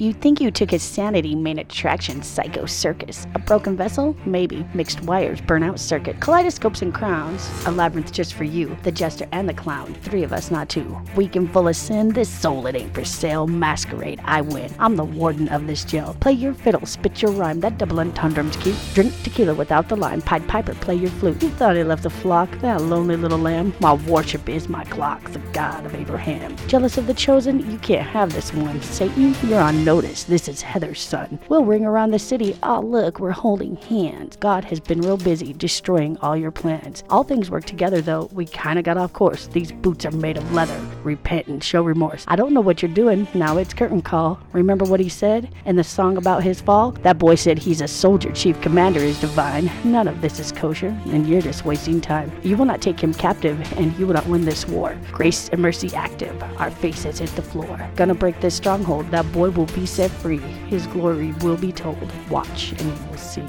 You think you took his sanity, main attraction, psycho circus. A broken vessel? Maybe. Mixed wires, burnout circuit, kaleidoscopes and crowns. A labyrinth just for you, the jester and the clown. Three of us, not two. Weak and full of sin, this soul it ain't for sale. Masquerade, I win. I'm the warden of this jail. Play your fiddle, spit your rhyme, that double entendre's cute. Drink tequila without the lime. Pied Piper, play your flute. You thought he left the flock, that lonely little lamb. My worship is my clock, the God of Abraham. Jealous of the chosen? You can't have this one. Satan, you're on notice. This is Heather's son. We'll ring around the city. Oh, look, we're holding hands. God has been real busy destroying all your plans. All things work together, though. We kind of got off course. These boots are made of leather. Repent and show remorse. I don't know what you're doing. Now it's curtain call. Remember what he said in the song about his fall? That boy said he's a soldier. Chief commander is divine. None of this is kosher, and you're just wasting time. You will not take him captive, and you will not win this war. Grace and mercy active. Our faces hit the floor. Gonna break this stronghold. That boy will be set free. His glory will be told. Watch and you will see.